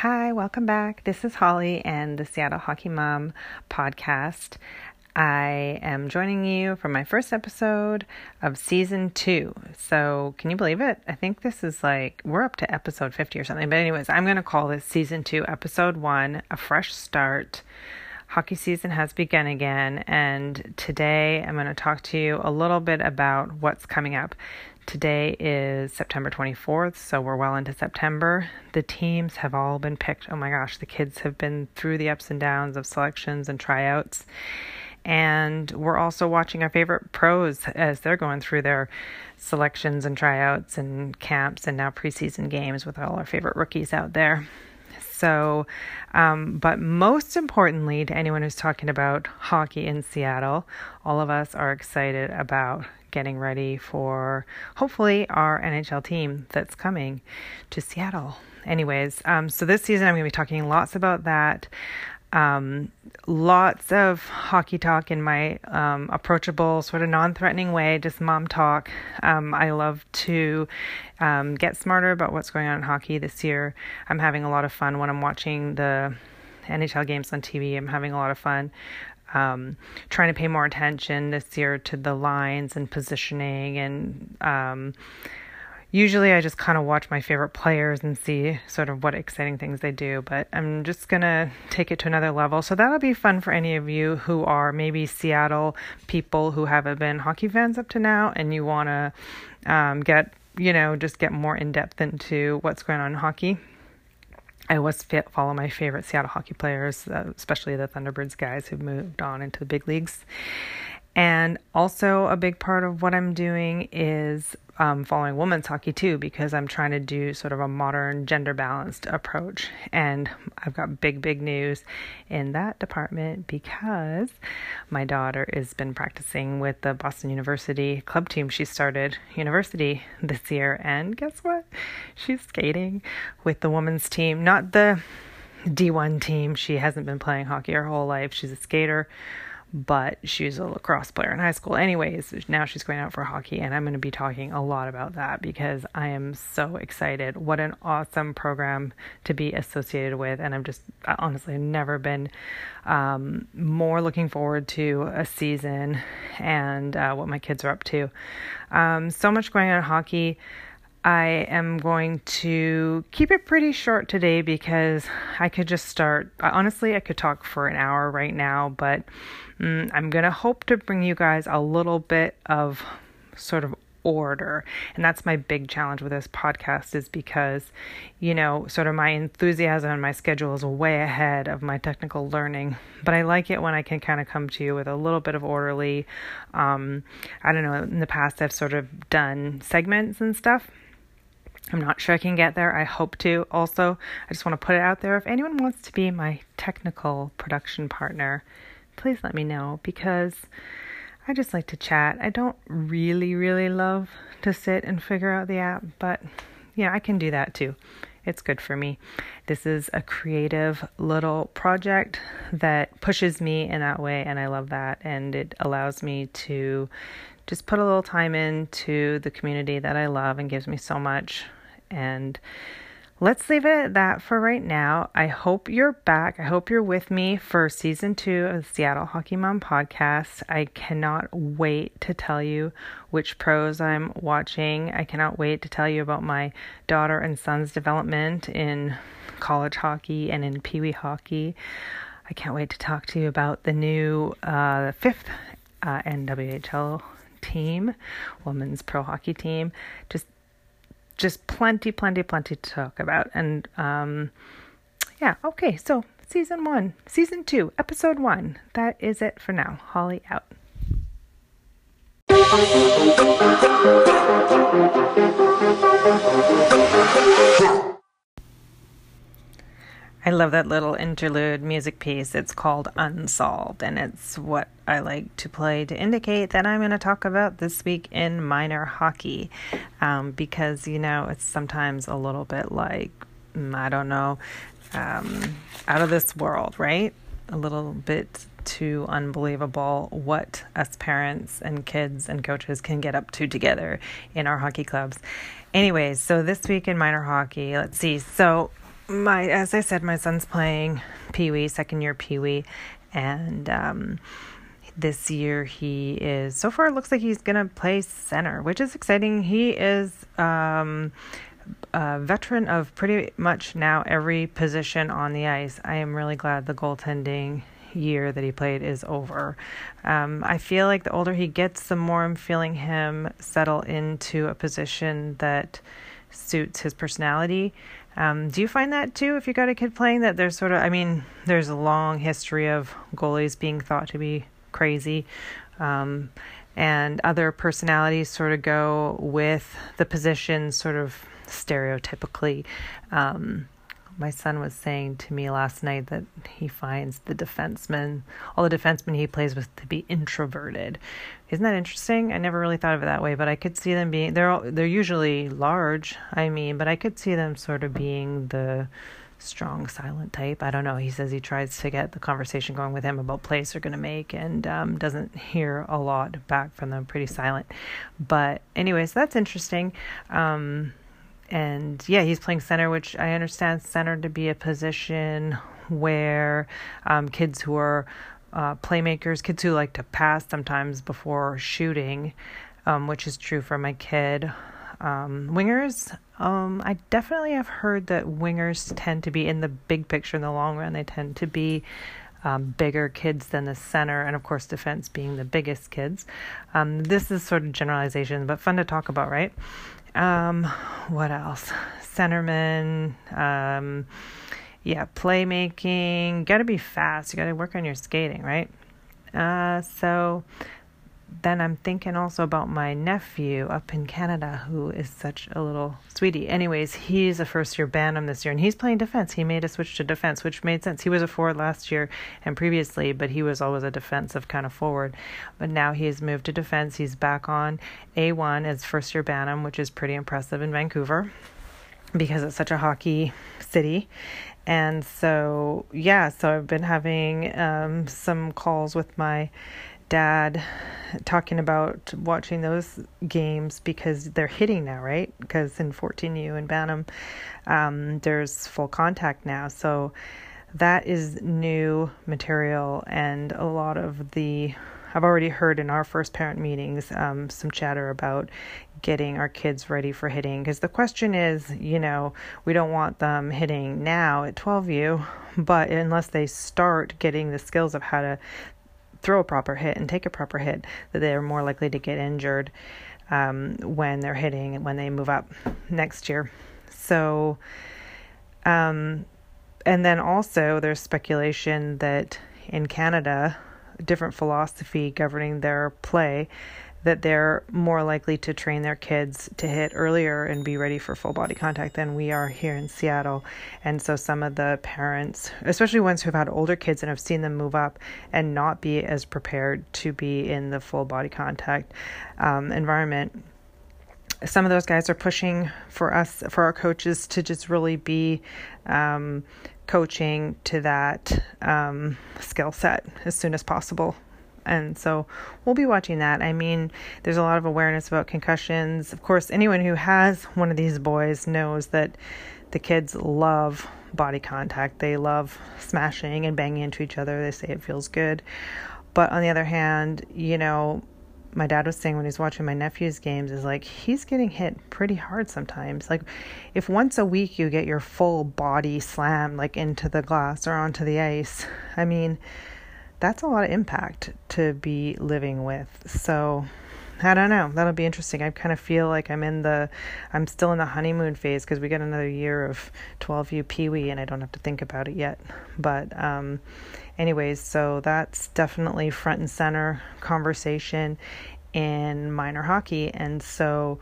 Hi, welcome back. This is Holly and the Seattle Hockey Mom podcast. I am joining you for my first episode of season two. So, can you believe it? I think this is like, we're up to episode 50 or something. But, anyways, I'm going to call this season two, episode one, a fresh start. Hockey season has begun again, and today I'm going to talk to you a little bit about what's coming up. Today is September 24th, so we're well into September. The teams have all been picked. Oh my gosh, the kids have been through the ups and downs of selections and tryouts. And we're also watching our favorite pros as they're going through their selections and tryouts and camps and now preseason games with all our favorite rookies out there. So, um, but most importantly, to anyone who's talking about hockey in Seattle, all of us are excited about getting ready for hopefully our NHL team that's coming to Seattle. Anyways, um, so this season I'm going to be talking lots about that. Um, lots of hockey talk in my um, approachable, sort of non threatening way, just mom talk. Um, I love to um, get smarter about what's going on in hockey this year. I'm having a lot of fun when I'm watching the NHL games on TV. I'm having a lot of fun um, trying to pay more attention this year to the lines and positioning and um, usually I just kind of watch my favorite players and see sort of what exciting things they do, but I'm just going to take it to another level. So that'll be fun for any of you who are maybe Seattle people who haven't been hockey fans up to now and you want to um, get, you know, just get more in depth into what's going on in hockey. I always follow my favorite Seattle hockey players, uh, especially the Thunderbirds guys who've moved on into the big leagues. And also, a big part of what I'm doing is um, following women's hockey too, because I'm trying to do sort of a modern, gender balanced approach. And I've got big, big news in that department because my daughter has been practicing with the Boston University club team. She started university this year, and guess what? She's skating with the women's team, not the D1 team. She hasn't been playing hockey her whole life. She's a skater but she's a lacrosse player in high school. Anyways, now she's going out for hockey, and I'm going to be talking a lot about that because I am so excited. What an awesome program to be associated with, and I'm just honestly never been um, more looking forward to a season and uh, what my kids are up to. Um, so much going on in hockey. I am going to keep it pretty short today because I could just start. Honestly, I could talk for an hour right now, but mm, I'm going to hope to bring you guys a little bit of sort of order. And that's my big challenge with this podcast is because, you know, sort of my enthusiasm and my schedule is way ahead of my technical learning. But I like it when I can kind of come to you with a little bit of orderly. Um, I don't know, in the past I've sort of done segments and stuff I'm not sure I can get there. I hope to. Also, I just want to put it out there. If anyone wants to be my technical production partner, please let me know because I just like to chat. I don't really, really love to sit and figure out the app, but yeah, I can do that too. It's good for me. This is a creative little project that pushes me in that way, and I love that. And it allows me to just put a little time into the community that I love and gives me so much and let's leave it at that for right now. I hope you're back. I hope you're with me for season two of the Seattle Hockey Mom podcast. I cannot wait to tell you which pros I'm watching. I cannot wait to tell you about my daughter and son's development in college hockey and in Pee Wee hockey. I can't wait to talk to you about the new uh, fifth uh, NWHL team, women's pro hockey team. Just just plenty, plenty, plenty to talk about. And um, yeah, okay, so season one, season two, episode one. That is it for now. Holly out. I love that little interlude music piece. It's called Unsolved, and it's what I like to play to indicate that I'm going to talk about this week in minor hockey. Um, because, you know, it's sometimes a little bit like, mm, I don't know, um, out of this world, right? A little bit too unbelievable what us parents and kids and coaches can get up to together in our hockey clubs. Anyways, so this week in minor hockey, let's see. So my as I said, my son's playing Pee Wee, second year Pee Wee, and um, this year he is so far it looks like he's gonna play center, which is exciting. He is um, a veteran of pretty much now every position on the ice. I am really glad the goaltending year that he played is over. Um, I feel like the older he gets, the more I'm feeling him settle into a position that suits his personality. Um, do you find that too if you got a kid playing that there's sort of, I mean, there's a long history of goalies being thought to be crazy. Um, and other personalities sort of go with the position sort of stereotypically. Um, my son was saying to me last night that he finds the defensemen, all the defensemen he plays with, to be introverted. Isn't that interesting? I never really thought of it that way, but I could see them being they're all, they're usually large. I mean, but I could see them sort of being the strong silent type. I don't know. He says he tries to get the conversation going with him about plays they're going to make and um, doesn't hear a lot back from them. Pretty silent. But anyways, that's interesting. Um, and yeah, he's playing center, which I understand center to be a position where um, kids who are uh, playmakers, kids who like to pass sometimes before shooting, um, which is true for my kid. Um, wingers, um, I definitely have heard that wingers tend to be in the big picture in the long run. They tend to be um, bigger kids than the center, and of course, defense being the biggest kids. Um, this is sort of generalization, but fun to talk about, right? Um, what else? Centerman. Um, yeah, playmaking. Got to be fast. You got to work on your skating, right? Uh, so then I'm thinking also about my nephew up in Canada who is such a little sweetie. Anyways, he's a first year Bantam this year and he's playing defense. He made a switch to defense, which made sense. He was a forward last year and previously, but he was always a defensive kind of forward. But now he has moved to defense. He's back on A1 as first year Bantam, which is pretty impressive in Vancouver because it's such a hockey city. And so, yeah, so I've been having um, some calls with my dad talking about watching those games because they're hitting now, right? Because in 14U and Bantam, um, there's full contact now. So that is new material, and a lot of the I've already heard in our first parent meetings um, some chatter about getting our kids ready for hitting because the question is, you know, we don't want them hitting now at 12U, but unless they start getting the skills of how to throw a proper hit and take a proper hit, that they're more likely to get injured um, when they're hitting and when they move up next year. So, um, and then also there's speculation that in Canada, different philosophy governing their play that they're more likely to train their kids to hit earlier and be ready for full body contact than we are here in Seattle. And so some of the parents, especially ones who've had older kids and have seen them move up and not be as prepared to be in the full body contact um, environment, some of those guys are pushing for us, for our coaches to just really be um, coaching to that um, skill set as soon as possible and so we'll be watching that. I mean, there's a lot of awareness about concussions. Of course, anyone who has one of these boys knows that the kids love body contact. They love smashing and banging into each other. They say it feels good. But on the other hand, you know, my dad was saying when he's watching my nephew's games is like he's getting hit pretty hard sometimes. Like if once a week you get your full body slammed like into the glass or onto the ice, I mean, that's a lot of impact to be living with. So I don't know. That'll be interesting. I kind of feel like I'm in the, I'm still in the honeymoon phase because we got another year of 12U Pee Wee and I don't have to think about it yet. But, um, anyways, so that's definitely front and center conversation in minor hockey. And so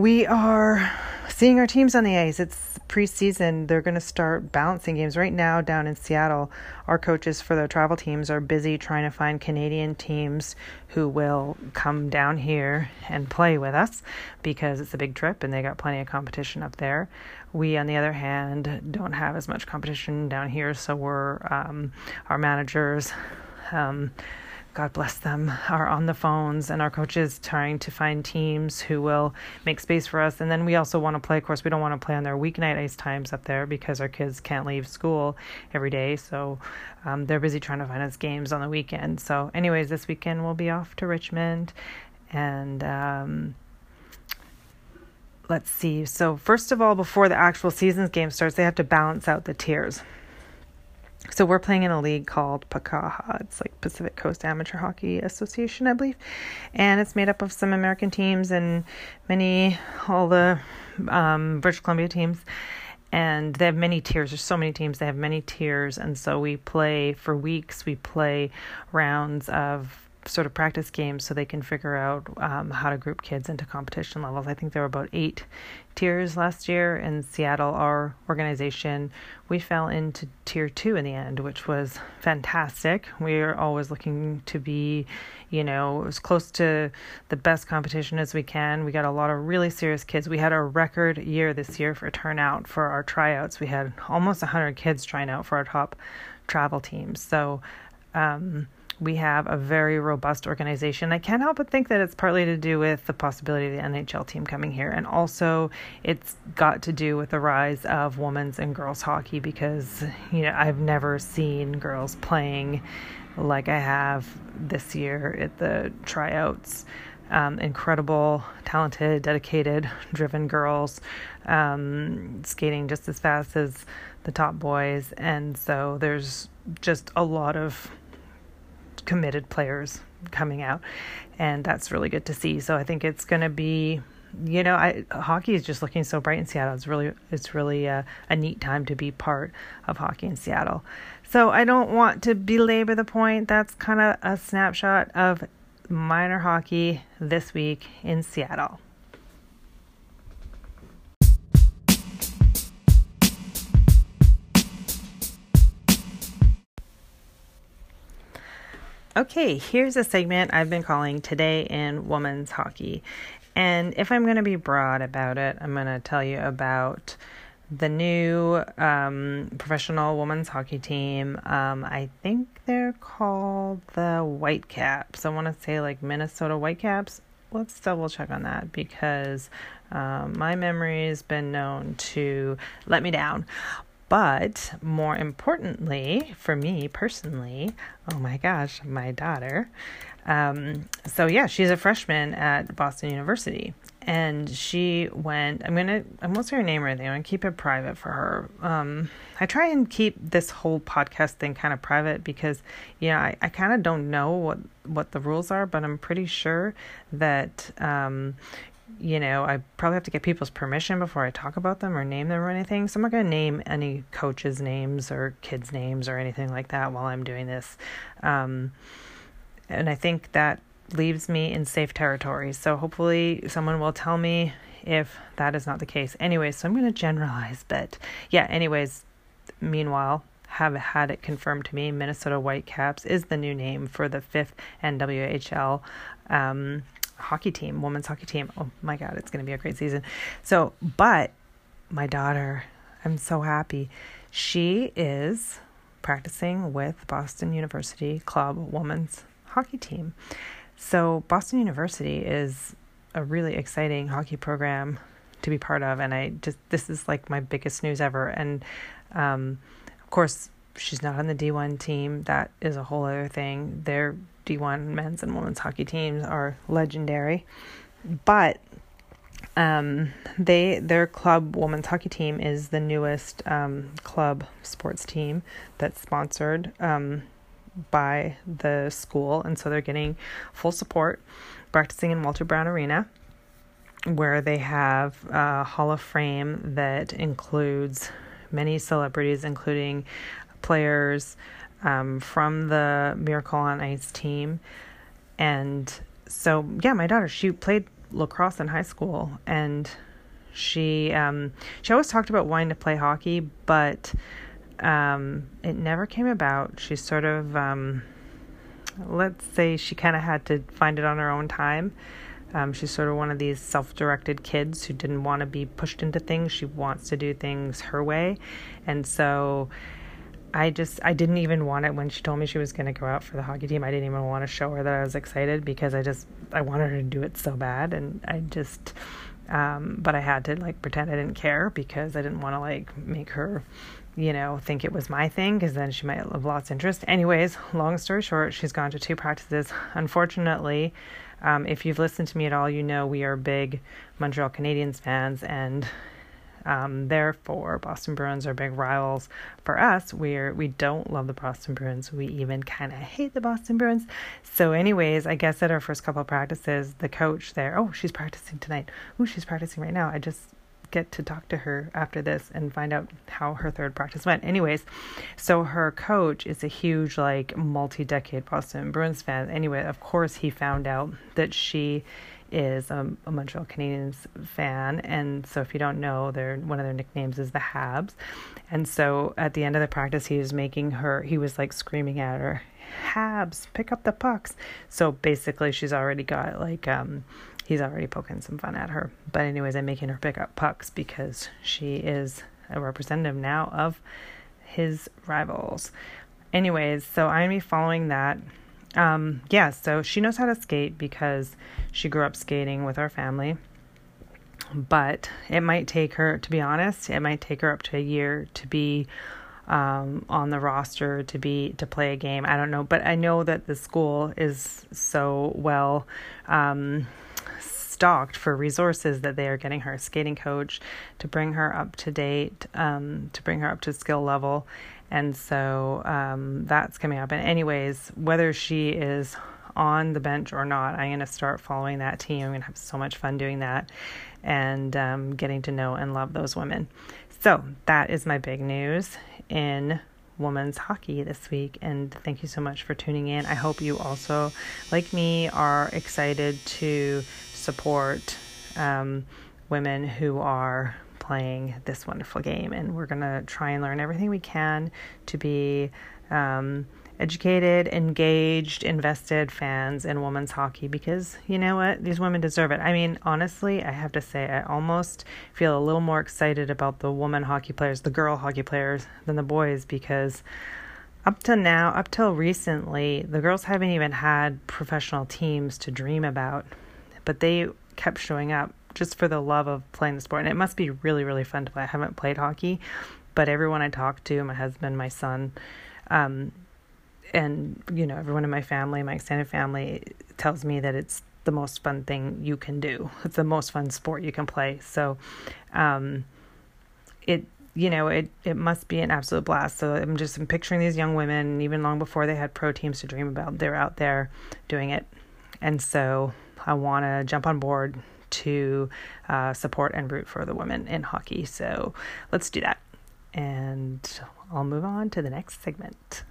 we are seeing our teams on the ice. It's preseason, they're going to start balancing games. Right now, down in Seattle, our coaches for the travel teams are busy trying to find Canadian teams who will come down here and play with us because it's a big trip and they got plenty of competition up there. We, on the other hand, don't have as much competition down here, so we're um, our managers. Um, God bless them, are on the phones and our coaches trying to find teams who will make space for us. And then we also want to play, of course, we don't want to play on their weeknight ice times up there because our kids can't leave school every day. So um, they're busy trying to find us games on the weekend. So, anyways, this weekend we'll be off to Richmond and. Um, let's see. So, first of all, before the actual season's game starts, they have to balance out the tiers. So we're playing in a league called PACAHA. It's like Pacific Coast Amateur Hockey Association, I believe, and it's made up of some American teams and many all the um, British Columbia teams. And they have many tiers. There's so many teams. They have many tiers, and so we play for weeks. We play rounds of sort of practice games so they can figure out um, how to group kids into competition levels. I think there were about eight tiers last year in Seattle. Our organization, we fell into tier two in the end, which was fantastic. We are always looking to be, you know, as close to the best competition as we can. We got a lot of really serious kids. We had a record year this year for turnout for our tryouts. We had almost 100 kids trying out for our top travel teams. So, um, we have a very robust organization. I can't help but think that it's partly to do with the possibility of the NHL team coming here, and also it's got to do with the rise of women's and girls hockey because you know I've never seen girls playing like I have this year at the tryouts. Um, incredible, talented, dedicated, driven girls um, skating just as fast as the top boys, and so there's just a lot of committed players coming out, and that's really good to see. So I think it's going to be, you know, I, hockey is just looking so bright in Seattle. It's really it's really a, a neat time to be part of hockey in Seattle. So I don't want to belabor the point. That's kind of a snapshot of minor hockey this week in Seattle. Okay, here's a segment I've been calling Today in Women's Hockey. And if I'm going to be broad about it, I'm going to tell you about the new um, professional women's hockey team. Um, I think they're called the Whitecaps. I want to say like Minnesota Whitecaps. Let's double check on that because um, my memory has been known to let me down. But more importantly, for me personally, oh my gosh, my daughter. Um, so yeah, she's a freshman at Boston University, and she went. I'm gonna. I won't say her name or anything. I'm gonna keep it private for her. Um, I try and keep this whole podcast thing kind of private because, you know, I, I kind of don't know what what the rules are, but I'm pretty sure that, um, you know, I probably have to get people's permission before I talk about them or name them or anything. So I'm not going to name any coaches' names or kids' names or anything like that while I'm doing this. Um, and I think that leaves me in safe territory. So hopefully someone will tell me if that is not the case. Anyway, so I'm going to generalize, but yeah, anyways, meanwhile, have had it confirmed to me Minnesota Whitecaps is the new name for the fifth NWHL. Um, hockey team, women's hockey team. Oh my God, it's going to be a great season. So, but my daughter, I'm so happy. She is practicing with Boston University Club women's hockey team. So, Boston University is a really exciting hockey program to be part of. And I just, this is like my biggest news ever. And, um, of course, she's not on the D1 team. That is a whole other thing. Their D1 men's and women's hockey teams are legendary. But um, they their club women's hockey team is the newest um, club sports team that's sponsored um, by the school, and so they're getting full support, practicing in Walter Brown Arena, where they have a Hall of Fame that includes many celebrities, including players um, from the Miracle on Ice team. And so, yeah, my daughter, she played lacrosse in high school and she um, she always talked about wanting to play hockey, but um, it never came about. She sort of, um, let's say, she kind of had to find it on her own time. Um, she's sort of one of these self directed kids who didn't want to be pushed into things. She wants to do things her way. And so I just I didn't even want it when she told me she was going to go out for the hockey team. I didn't even want to show her that I was excited because I just I wanted her to do it so bad and I just um but I had to like pretend I didn't care because I didn't want to like make her you know think it was my thing because then she might have lost interest. Anyways, long story short, she's gone to two practices. Unfortunately, um, if you've listened to me at all, you know we are big Montreal Canadiens fans and um, therefore, Boston Bruins are big rivals for us. We're we don't love the Boston Bruins. We even kind of hate the Boston Bruins. So, anyways, I guess at our first couple practices, the coach there, oh, she's practicing tonight. Oh, she's practicing right now. I just get to talk to her after this and find out how her third practice went. Anyways, so her coach is a huge, like, multi decade Boston Bruins fan. Anyway, of course, he found out that she is a, a, Montreal Canadiens fan, and so if you don't know, their one of their nicknames is the Habs. And so at the end of the practice, he was making her. He was like screaming at her, "Habs, pick up the pucks!" So basically, she's already got like um, he's already poking some fun at her. But anyways, I'm making her pick up pucks because she is a representative now of his rivals. Anyways, so I'm gonna be following that um, yeah, so she knows how to skate because she grew up skating with our family. But it might take her, to be honest, it might take her up to a year to be um, on the roster to be to play a game. I don't know, but I know that the school is so well um, stocked for resources that they are getting her a skating coach to bring her up to date, um, to bring her up to skill level, and so um, that's coming up. And, anyways, whether she is on the bench or not, I'm going to start following that team. I'm going to have so much fun doing that and um, getting to know and love those women. So, that is my big news in women's hockey this week. And thank you so much for tuning in. I hope you also, like me, are excited to support um, women who are playing this wonderful game. And we're going to try and learn everything we can to be um, educated, engaged, invested fans in women's hockey because you know what? These women deserve it. I mean, honestly, I have to say, I almost feel a little more excited about the women hockey players, the girl hockey players, than the boys because up to now, up till recently, the girls haven't even had professional teams to dream about, but they kept showing up just for the love of playing the sport. And it must be really, really fun to play. I haven't played hockey, but everyone I talk to, my husband, my son, um, and you know everyone in my family, my extended family, tells me that it's the most fun thing you can do. It's the most fun sport you can play. So, um, it you know it it must be an absolute blast. So I'm just I'm picturing these young women, even long before they had pro teams to dream about, they're out there doing it, and so I want to jump on board to uh, support and root for the women in hockey. So let's do that. And I'll move on to the next segment.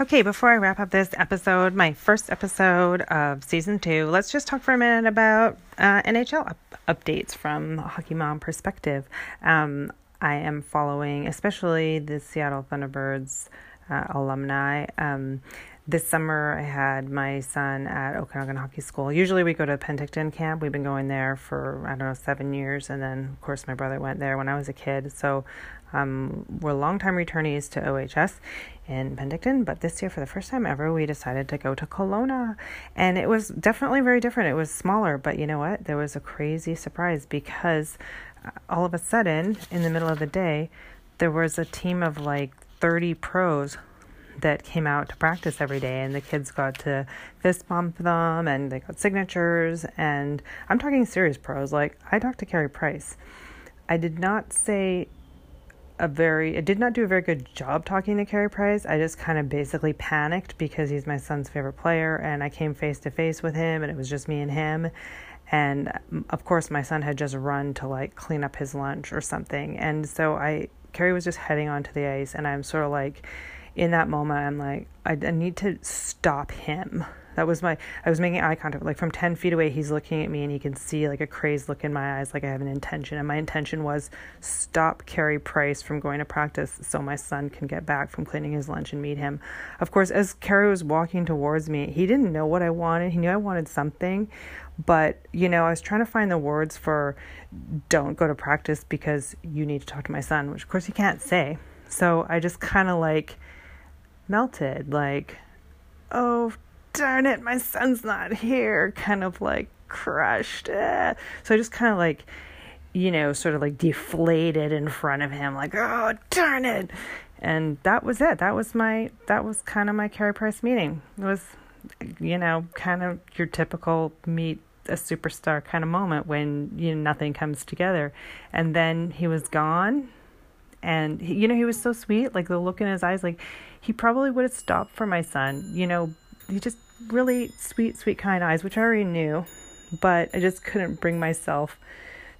Okay, before I wrap up this episode, my first episode of season two, let's just talk for a minute about uh, NHL up- updates from a hockey mom perspective. Um, I am following, especially the Seattle Thunderbirds uh, alumni. Um, this summer, I had my son at Okanagan Hockey School. Usually, we go to Penticton Camp. We've been going there for, I don't know, seven years. And then, of course, my brother went there when I was a kid. So, um, we're longtime returnees to OHS in Penticton. But this year, for the first time ever, we decided to go to Kelowna. And it was definitely very different. It was smaller. But you know what? There was a crazy surprise because uh, all of a sudden, in the middle of the day, there was a team of like 30 pros that came out to practice every day and the kids got to fist bump them and they got signatures and I'm talking serious pros like I talked to Carey Price. I did not say a very I did not do a very good job talking to Carey Price. I just kind of basically panicked because he's my son's favorite player and I came face to face with him and it was just me and him and of course my son had just run to like clean up his lunch or something and so I Carey was just heading onto the ice, and I'm sort of like, in that moment, I'm like, I, I need to stop him. that was my I was making eye contact like from 10 feet away he's looking at me and he can see like a crazed look in my eyes like I have an intention and my intention was stop Carey Price from going to practice so my son can get back from cleaning his lunch and meet him. Of course as Carey was walking towards me he didn't know what I wanted. He knew I wanted something but you know I was trying to find the words for don't go to practice because you need to talk to my son which of course he can't say. So I just kind of like melted like oh darn it, my son's not here, kind of like crushed. Eh. So I just kind of like, you know, sort of like deflated in front of him, like, oh, darn it. And that was it. That was my, that was kind of my Carey Price meeting. It was, you know, kind of your typical meet a superstar kind of moment when, you know, nothing comes together. And then he was gone. And, he, you know, he was so sweet, like the look in his eyes, like he probably would have stopped for my son, you know, he just really sweet, sweet, kind eyes, which I already knew, but I just couldn't bring myself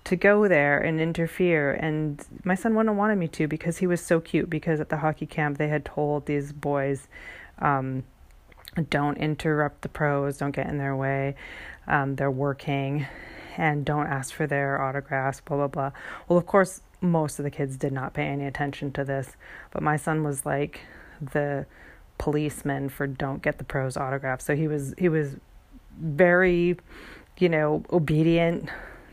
to go there and interfere. And my son wouldn't have wanted me to because he was so cute. Because at the hockey camp, they had told these boys, um, don't interrupt the pros, don't get in their way. Um, they're working, and don't ask for their autographs, blah, blah, blah. Well, of course, most of the kids did not pay any attention to this, but my son was like the policeman for don't get the pros autograph. So he was he was very, you know, obedient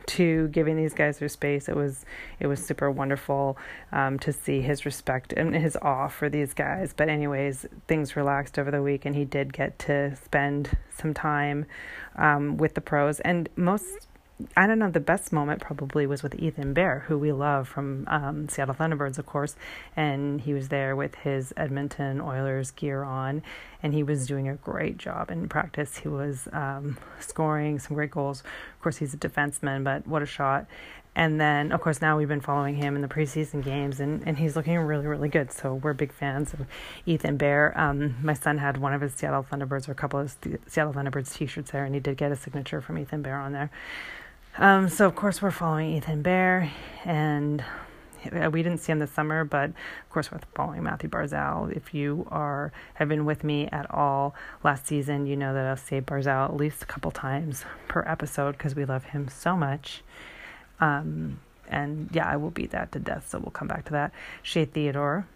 to giving these guys their space. It was it was super wonderful um, to see his respect and his awe for these guys. But anyways, things relaxed over the week, and he did get to spend some time um, with the pros. And most I don't know, the best moment probably was with Ethan Bear, who we love from um, Seattle Thunderbirds, of course. And he was there with his Edmonton Oilers gear on, and he was doing a great job in practice. He was um, scoring some great goals. Of course, he's a defenseman, but what a shot. And then, of course, now we've been following him in the preseason games, and, and he's looking really, really good. So we're big fans of Ethan Bear. Um, my son had one of his Seattle Thunderbirds or a couple of Seattle Thunderbirds t shirts there, and he did get a signature from Ethan Bear on there. Um, so of course we're following Ethan Bear, and we didn't see him this summer, but of course we're following Mathew Barzal. If you are have been with me at all last season, you know that I'll say Barzal at least a couple times per episode because we love him so much. Um, and yeah, I will beat that to death, so we'll come back to that. Shea Theodore,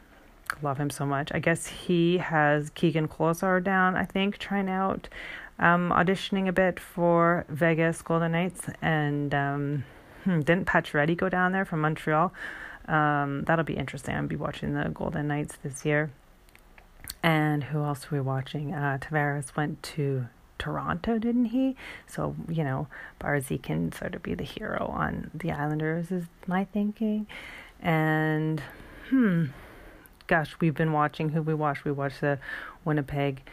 love him so much. I guess he has Keegan Kolesar down, I think, trying out um, auditioning a bit for Vegas Golden Knights, and um, hmm, didn't Pacioretty go down there from Montreal? Um, that'll be interesting. I'll be watching the Golden Knights this year. And who else are we watching? Uh, Tavares went to Toronto, didn't he? So, you know, Barzy can sort of be the hero on the Islanders, is my thinking. And, hmm, gosh, we've been watching who we watched. We watched the Winnipeg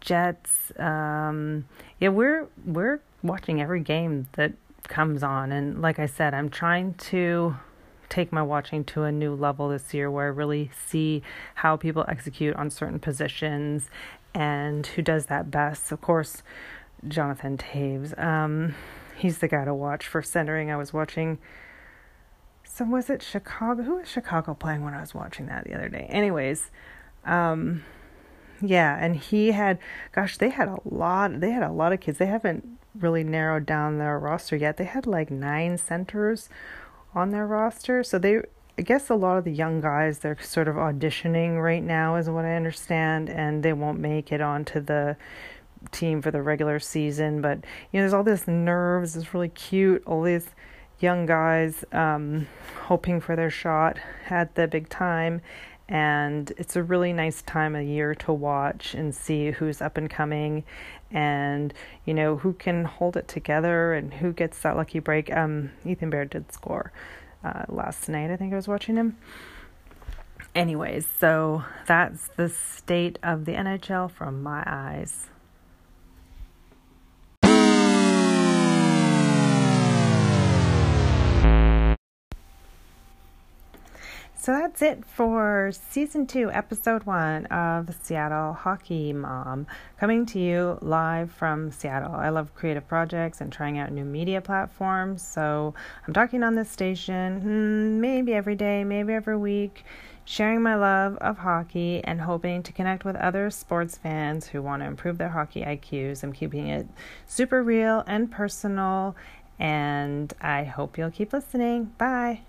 Jets. Um, yeah, we're we're watching every game that comes on, and like I said, I'm trying to take my watching to a new level this year, where I really see how people execute on certain positions and who does that best. Of course, Jonathan Toews. Um, he's the guy to watch for centering. I was watching. So was it Chicago? Who was Chicago playing when I was watching that the other day? Anyways, um, yeah, and he had gosh, they had a lot they had a lot of kids. They haven't really narrowed down their roster yet. They had like 9 centers on their roster. So they I guess a lot of the young guys they're sort of auditioning right now is what I understand and they won't make it onto the team for the regular season, but you know there's all this nerves, it's really cute, all these young guys um, hoping for their shot at the big time and it's a really nice time of year to watch and see who's up and coming and you know who can hold it together and who gets that lucky break. Um ethan bear did score uh, last night i think i was watching him. Anyways so that's the state of the nhl from my eyes So that's it for season two, episode one of Seattle Hockey Mom, coming to you live from Seattle. I love creative projects and trying out new media platforms. So I'm talking on this station hmm, maybe every day, maybe every week. sharing my love of hockey and hoping to connect with other sports fans who want to improve their hockey IQs. I'm keeping it super real and personal, and I hope you'll keep listening. Bye.